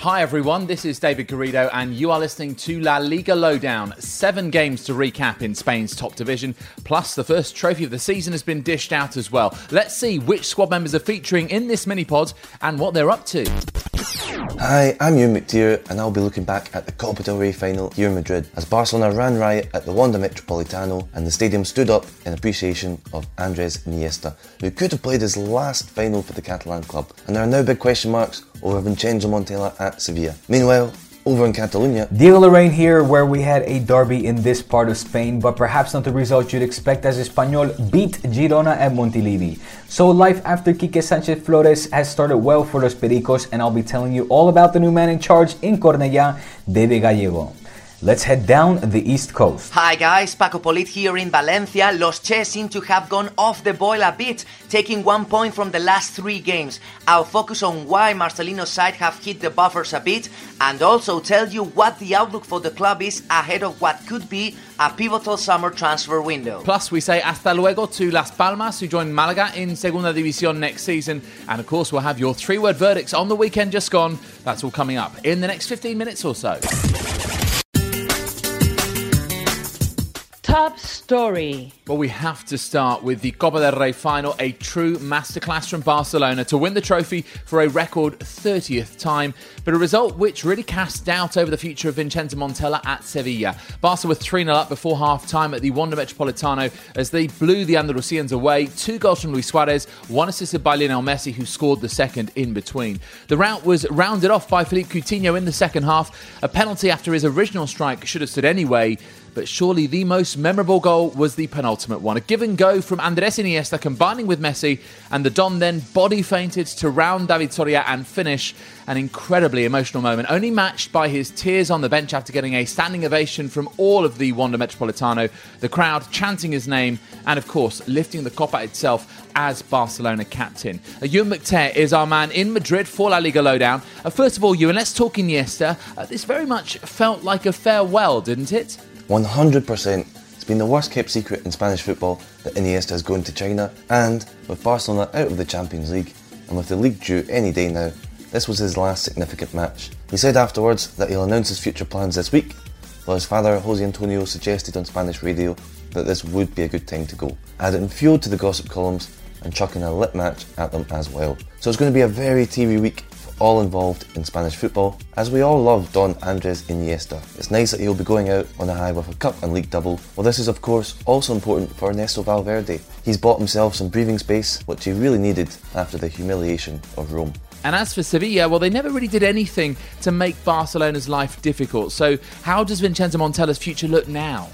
Hi everyone, this is David Garrido, and you are listening to La Liga Lowdown. Seven games to recap in Spain's top division, plus the first trophy of the season has been dished out as well. Let's see which squad members are featuring in this mini pod and what they're up to. Hi, I'm Ewan McTear, and I'll be looking back at the Copa del Rey final here in Madrid as Barcelona ran riot at the Wanda Metropolitano and the stadium stood up in appreciation of Andres Iniesta, who could have played his last final for the Catalan club. And there are now big question marks over Vincenzo Montella at Sevilla. Meanwhile, over in Catalonia. Diego Lorraine here, where we had a derby in this part of Spain, but perhaps not the result you'd expect as Espanyol beat Girona at Montilivi. So life after Quique Sanchez Flores has started well for Los Pericos, and I'll be telling you all about the new man in charge in Cornellà, Dede Gallego. Let's head down the east coast. Hi guys, Paco Polit here in Valencia. Los Che seem to have gone off the boil a bit, taking one point from the last three games. I'll focus on why Marcelino's side have hit the buffers a bit and also tell you what the outlook for the club is ahead of what could be a pivotal summer transfer window. Plus, we say hasta luego to Las Palmas, who join Malaga in Segunda División next season. And of course, we'll have your three word verdicts on the weekend just gone. That's all coming up in the next 15 minutes or so. Top story. Well, we have to start with the Copa del Rey final, a true masterclass from Barcelona to win the trophy for a record 30th time, but a result which really cast doubt over the future of Vincenzo Montella at Sevilla. Barca were 3 0 up before half time at the Wanda Metropolitano as they blew the Andalusians away. Two goals from Luis Suarez, one assisted by Lionel Messi, who scored the second in between. The rout was rounded off by Philippe Coutinho in the second half. A penalty after his original strike should have stood anyway but surely the most memorable goal was the penultimate one. A give and go from Andres Iniesta combining with Messi, and the Don then body fainted to round David Soria and finish an incredibly emotional moment, only matched by his tears on the bench after getting a standing ovation from all of the Wanda Metropolitano, the crowd chanting his name, and of course, lifting the Copa itself as Barcelona captain. Ewan McTear is our man in Madrid for La Liga Lowdown. Uh, first of all, Ewan, let's talk Iniesta. Uh, this very much felt like a farewell, didn't it? 100%. It's been the worst kept secret in Spanish football that Iniesta is going to China, and with Barcelona out of the Champions League, and with the league due any day now, this was his last significant match. He said afterwards that he'll announce his future plans this week, though his father Jose Antonio suggested on Spanish radio that this would be a good time to go, adding fuel to the gossip columns and chucking a lit match at them as well. So it's going to be a very TV week all involved in Spanish football, as we all love Don Andres Iniesta. It's nice that he'll be going out on a high with a cup and league double. Well, this is of course also important for Ernesto Valverde. He's bought himself some breathing space, which he really needed after the humiliation of Rome. And as for Sevilla, well, they never really did anything to make Barcelona's life difficult. So, how does Vincenzo Montella's future look now?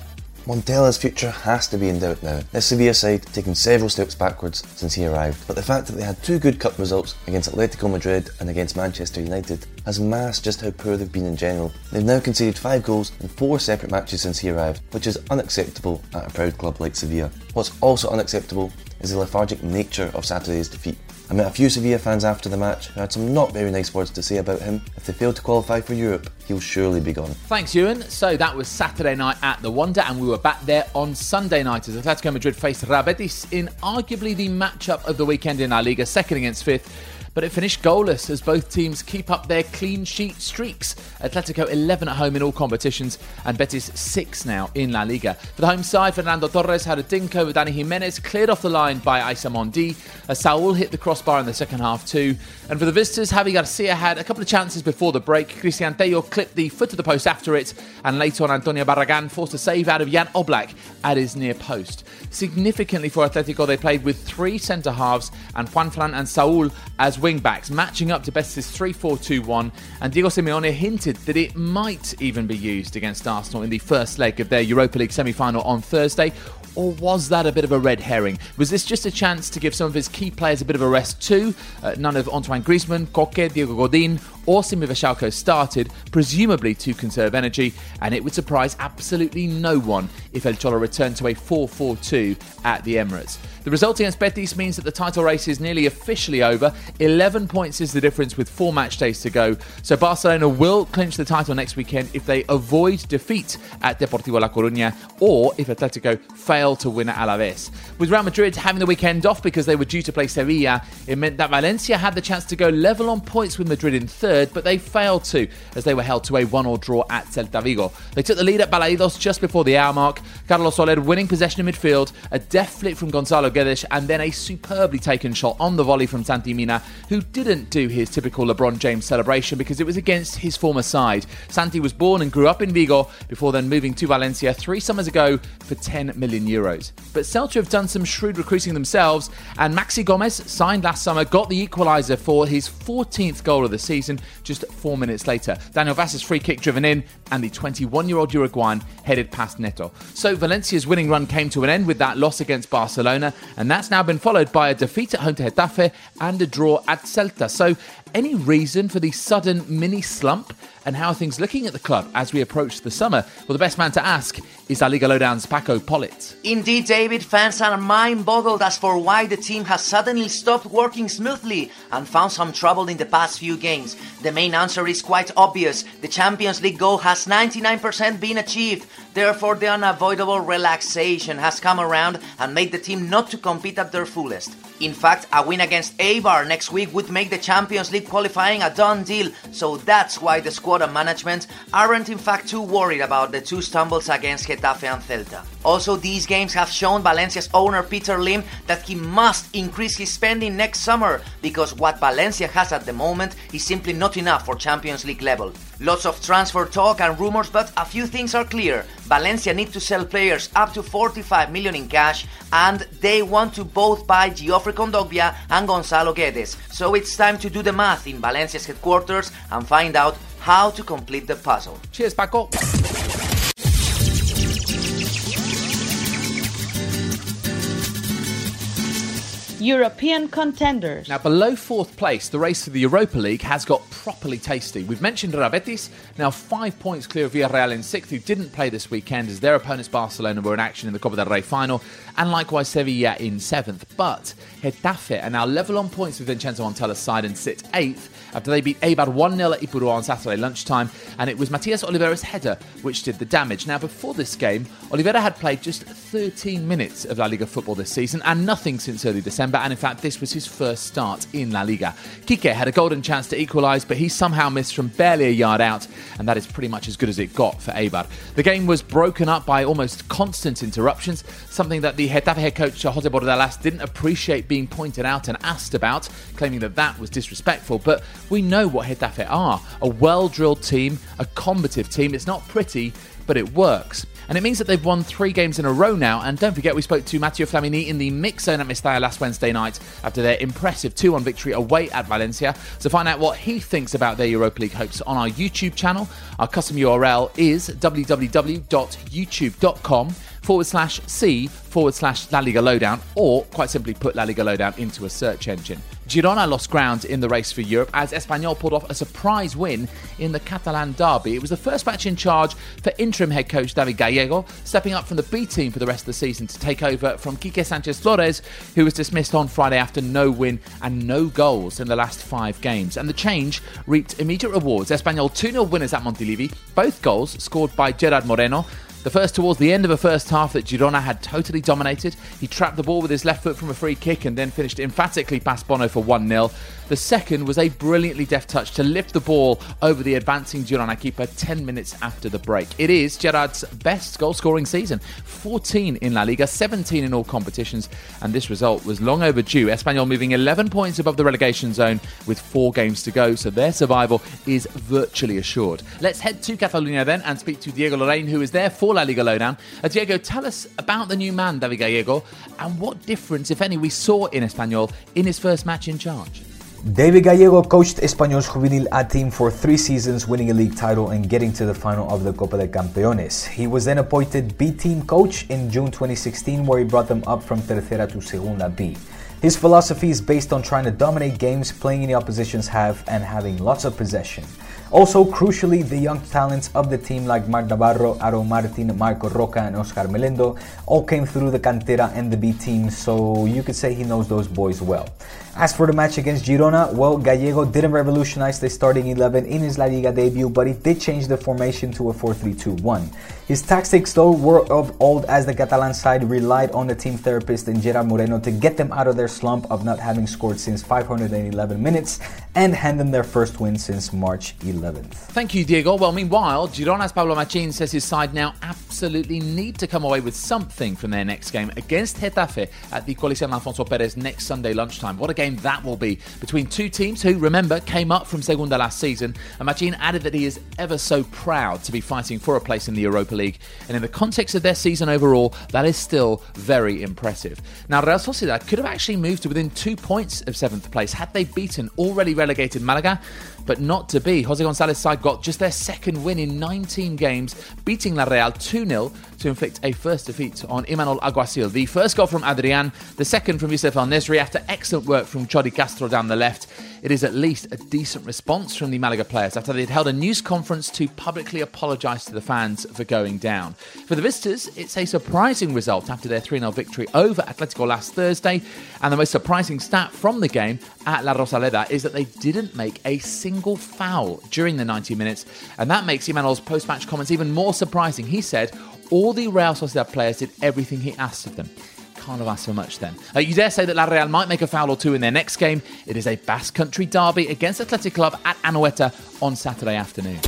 Montella's future has to be in doubt now. This Sevilla side taken several steps backwards since he arrived, but the fact that they had two good cup results against Atletico Madrid and against Manchester United has masked just how poor they've been in general. They've now conceded five goals in four separate matches since he arrived, which is unacceptable at a proud club like Sevilla. What's also unacceptable is the lethargic nature of Saturday's defeat. I met a few Sevilla fans after the match who had some not very nice words to say about him. If they fail to qualify for Europe, he'll surely be gone. Thanks, Ewan. So that was Saturday night at the Wanda, and we were back there on Sunday night as Atletico Madrid faced Real Betis in arguably the matchup of the weekend in La Liga, second against fifth but it finished goalless as both teams keep up their clean sheet streaks. Atletico 11 at home in all competitions and Betis 6 now in La Liga. For the home side, Fernando Torres had a dink over Dani Jimenez, cleared off the line by Aissa Mandi. Uh, Saul hit the crossbar in the second half too. And for the visitors, Javi Garcia had a couple of chances before the break. Cristian Tello clipped the foot of the post after it, and later on, Antonio Barragan forced a save out of Jan Oblak at his near post. Significantly for Atletico, they played with three centre halves and Juanfran and Saul as wing backs, matching up to Betis' 3 4 2 1. And Diego Simeone hinted that it might even be used against Arsenal in the first leg of their Europa League semi final on Thursday. Or was that a bit of a red herring? Was this just a chance to give some of his key players a bit of a rest too? Uh, none of Antoine Griezmann, Koke, Diego Godin, or Sime Vrsaljko started, presumably to conserve energy, and it would surprise absolutely no one if El Cholo returned to a 4 4 2 at the Emirates. The result against Betis means that the title race is nearly officially over. 11 points is the difference with four match days to go. So Barcelona will clinch the title next weekend if they avoid defeat at Deportivo La Coruña or if Atletico fail to win at Alaves. With Real Madrid having the weekend off because they were due to play Sevilla, it meant that Valencia had the chance to go level on points with Madrid in third third, but they failed to as they were held to a one-all draw at Celta Vigo. They took the lead at Balaidos just before the hour mark. Carlos Soler winning possession in midfield, a deft flick from Gonzalo Guedes, and then a superbly taken shot on the volley from Santi Mina, who didn't do his typical LeBron James celebration because it was against his former side. Santi was born and grew up in Vigo before then moving to Valencia three summers ago for 10 million euros. But Celta have done some shrewd recruiting themselves, and Maxi Gomez, signed last summer, got the equaliser for his 14th goal of the season just four minutes later. Daniel Wass's free kick driven in, and the 21 year old Uruguayan headed past Neto. So Valencia's winning run came to an end with that loss against Barcelona, and that's now been followed by a defeat at home to Getafe and a draw at Celta. So, any reason for the sudden mini slump? And how are things looking at the club as we approach the summer? Well, the best man to ask is La Liga Lowdown's Paco Polit. Indeed, David, fans are mind boggled as for why the team has suddenly stopped working smoothly and found some trouble in the past few games. The main answer is quite obvious the Champions League goal has 99% been achieved. Therefore, the unavoidable relaxation has come around and made the team not to compete at their fullest. In fact, a win against Eibar next week would make the Champions League qualifying a done deal, so that's why the squad and management aren't in fact too worried about the two stumbles against Getafe and Celta. Also, these games have shown Valencia's owner Peter Lim that he must increase his spending next summer because what Valencia has at the moment is simply not enough for Champions League level. Lots of transfer talk and rumors, but a few things are clear. Valencia need to sell players up to 45 million in cash, and they want to both buy Geoffrey Kondogbia and Gonzalo Guedes. So it's time to do the math in Valencia's headquarters and find out how to complete the puzzle. Cheers, Paco. European contenders. Now, below fourth place, the race for the Europa League has got properly tasty. We've mentioned Real now five points clear of Villarreal in sixth, who didn't play this weekend as their opponents Barcelona were in action in the Copa del Rey final, and likewise Sevilla in seventh. But Getafe are now level on points with Vincenzo Montella's side and sit eighth after they beat Eibar 1 0 at Ipurua on Saturday lunchtime, and it was Matias Olivera's header which did the damage. Now, before this game, Olivera had played just 13 minutes of La Liga football this season and nothing since early December, and in fact, this was his first start in La Liga. Kike had a golden chance to equalise, but he somehow missed from barely a yard out, and that is pretty much as good as it got for Eibar. The game was broken up by almost constant interruptions, something that the Getafe head coach uh, Jose Bordalas didn't appreciate being pointed out and asked about, claiming that that was disrespectful. But we know what Getafe are a well drilled team, a combative team. It's not pretty, but it works. And it means that they've won three games in a row now. And don't forget, we spoke to Mathieu Flamini in the mix zone at Mestalla last Wednesday night after their impressive 2 1 victory away at Valencia. So find out what he thinks about their Europa League hopes on our YouTube channel, our custom URL is www.youtube.com forward slash C forward slash La Liga Lowdown, or quite simply put La Liga Lowdown into a search engine. Girona lost ground in the race for Europe as Espanyol pulled off a surprise win in the Catalan derby. It was the first match in charge for interim head coach David Gallego, stepping up from the B team for the rest of the season to take over from Quique Sanchez Flores, who was dismissed on Friday after no win and no goals in the last five games. And the change reaped immediate rewards. Espanyol 2 0 winners at Montilivi, both goals scored by Gerard Moreno. The first towards the end of a first half that Girona had totally dominated. He trapped the ball with his left foot from a free kick and then finished emphatically past Bono for 1 0. The second was a brilliantly deft touch to lift the ball over the advancing Girona keeper 10 minutes after the break. It is Gerard's best goal scoring season 14 in La Liga, 17 in all competitions, and this result was long overdue. Espanyol moving 11 points above the relegation zone with four games to go, so their survival is virtually assured. Let's head to Catalonia then and speak to Diego Lorraine, who is there for La Liga Lowdown. Uh, Diego, tell us about the new man, David Gallego, and what difference, if any, we saw in Espanyol in his first match in charge. David Gallego coached Espanyol's Juvenil A team for three seasons, winning a league title and getting to the final of the Copa de Campeones. He was then appointed B team coach in June 2016, where he brought them up from Tercera to Segunda B. His philosophy is based on trying to dominate games, playing in the opposition's half, and having lots of possession. Also, crucially, the young talents of the team like Marc Navarro, Aaron Martin, Marco Roca, and Oscar Melendo all came through the Cantera and the B team, so you could say he knows those boys well. As for the match against Girona, well, Gallego didn't revolutionize the starting 11 in his La Liga debut, but he did change the formation to a 4 3 2 1. His tactics, though, were of old as the Catalan side relied on the team therapist and Gerard Moreno to get them out of their slump of not having scored since 511 minutes and hand them their first win since March 11th. Thank you, Diego. Well, meanwhile, Girona's Pablo Machin says his side now absolutely need to come away with something from their next game against Getafe at the Coliseum Alfonso Perez next Sunday lunchtime. What a game that will be between two teams who, remember, came up from Segunda last season. And Machin added that he is ever so proud to be fighting for a place in the Europa League. And in the context of their season overall, that is still very impressive. Now, Real Sociedad could have actually moved to within two points of seventh place had they beaten already relegated Malaga but not to be. Jose Gonzalez side got just their second win in 19 games, beating La Real 2 0 to inflict a first defeat on Imanol Alguacil. The first goal from Adrian, the second from Youssef En-Nesyri after excellent work from Chory Castro down the left. It is at least a decent response from the Malaga players after they'd held a news conference to publicly apologise to the fans for going down. For the visitors, it's a surprising result after their 3 0 victory over Atletico last Thursday. And the most surprising stat from the game at La Rosaleda is that they didn't make a single foul during the 90 minutes. And that makes Imanol's post match comments even more surprising. He said, all the Real Sociedad players did everything he asked of them. Can't have asked for much then. Uh, you dare say that La Real might make a foul or two in their next game. It is a Basque Country derby against Athletic Club at Anoeta on Saturday afternoon.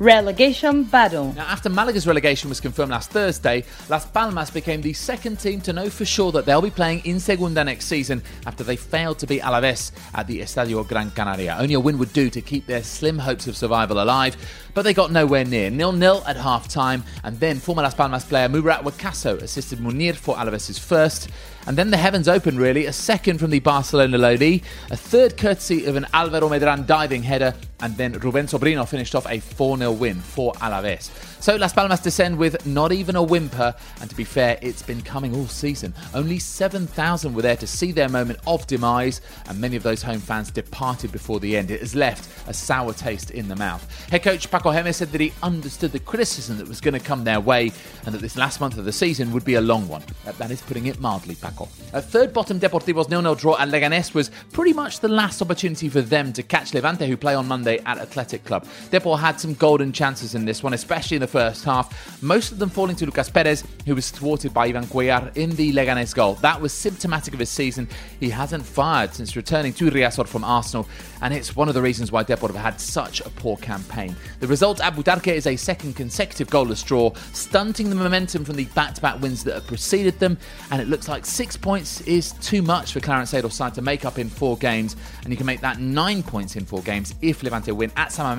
Relegation battle. Now, after Malaga's relegation was confirmed last Thursday, Las Palmas became the second team to know for sure that they'll be playing in Segunda next season after they failed to beat Alaves at the Estadio Gran Canaria. Only a win would do to keep their slim hopes of survival alive, but they got nowhere near. Nil-nil at half-time, and then former Las Palmas player Mubarak Wakaso assisted Munir for Alaves' first. And then the heavens opened, really. A second from the Barcelona Lodi, a third courtesy of an Alvaro Medran diving header, and then Ruben Sobrino finished off a 4 0 win for Alaves. So Las Palmas descend with not even a whimper, and to be fair, it's been coming all season. Only 7,000 were there to see their moment of demise, and many of those home fans departed before the end. It has left a sour taste in the mouth. Head coach Paco Jémez said that he understood the criticism that was going to come their way, and that this last month of the season would be a long one. That is putting it mildly, Paco. At third bottom, Deportivo's nil-nil draw at Leganés was pretty much the last opportunity for them to catch Levante, who play on Monday at Athletic Club. Depor had some golden chances in this one, especially in the first half, most of them falling to Lucas Perez, who was thwarted by Ivan Cuellar in the Leganés goal. That was symptomatic of his season. He hasn't fired since returning to Riazor from Arsenal, and it's one of the reasons why Depor have had such a poor campaign. The result at Butarque is a second consecutive goalless draw, stunting the momentum from the back-to-back wins that have preceded them, and it looks like six points is too much for Clarence Seedorf's side to make up in four games, and you can make that nine points in four games if Levante win at San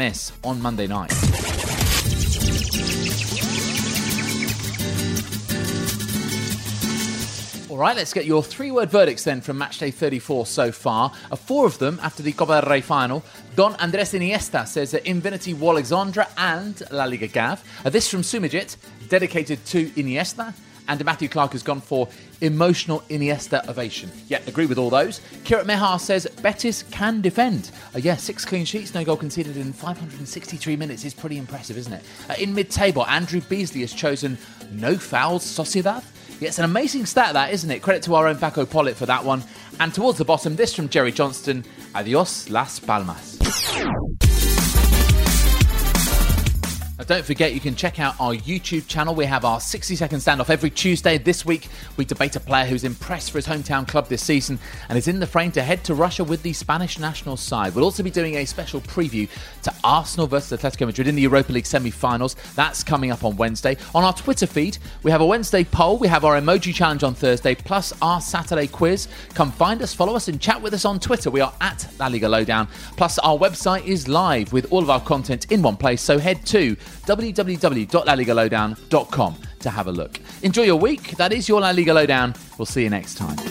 on Monday night. Right, let's get your three word verdicts then from matchday 34 so far. Uh, four of them after the Copa del Rey final. Don Andres Iniesta says that Infinity Alexandra and La Liga Gav. Uh, this from Sumijit, dedicated to Iniesta. And Matthew Clark has gone for emotional Iniesta ovation. Yeah, agree with all those. Kirat Mehar says Betis can defend. Uh, yeah, six clean sheets, no goal conceded in 563 minutes is pretty impressive, isn't it? Uh, in mid-table, Andrew Beasley has chosen no fouls Sociedad. Yeah, it's an amazing stat, that, isn't it? Credit to our own Paco Polit for that one. And towards the bottom, this from Jerry Johnston Adios, Las Palmas. Don't forget, you can check out our YouTube channel. We have our 60 second standoff every Tuesday. This week, we debate a player who's impressed for his hometown club this season and is in the frame to head to Russia with the Spanish national side. We'll also be doing a special preview to Arsenal versus Atletico Madrid in the Europa League semi finals. That's coming up on Wednesday. On our Twitter feed, we have a Wednesday poll, we have our emoji challenge on Thursday, plus our Saturday quiz. Come find us, follow us, and chat with us on Twitter. We are at La Liga Lowdown. Plus, our website is live with all of our content in one place, so head to www.laligalowdown.com to have a look. Enjoy your week. That is your La Liga Lowdown. We'll see you next time.